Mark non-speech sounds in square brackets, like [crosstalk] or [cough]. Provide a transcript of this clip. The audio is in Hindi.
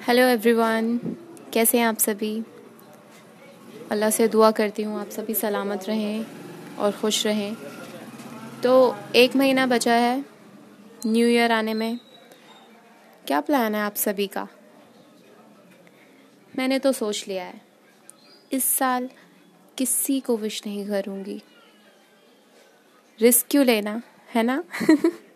हेलो एवरीवन कैसे हैं आप सभी? अल्लाह से दुआ करती हूँ, आप सभी सलामत रहें और खुश रहें। तो एक महीना बचा है न्यू ईयर आने में। क्या प्लान है आप सभी का? मैंने तो सोच लिया है, इस साल किसी को विश नहीं करूँगी। रिस्क क्यों लेना, है ना? [laughs]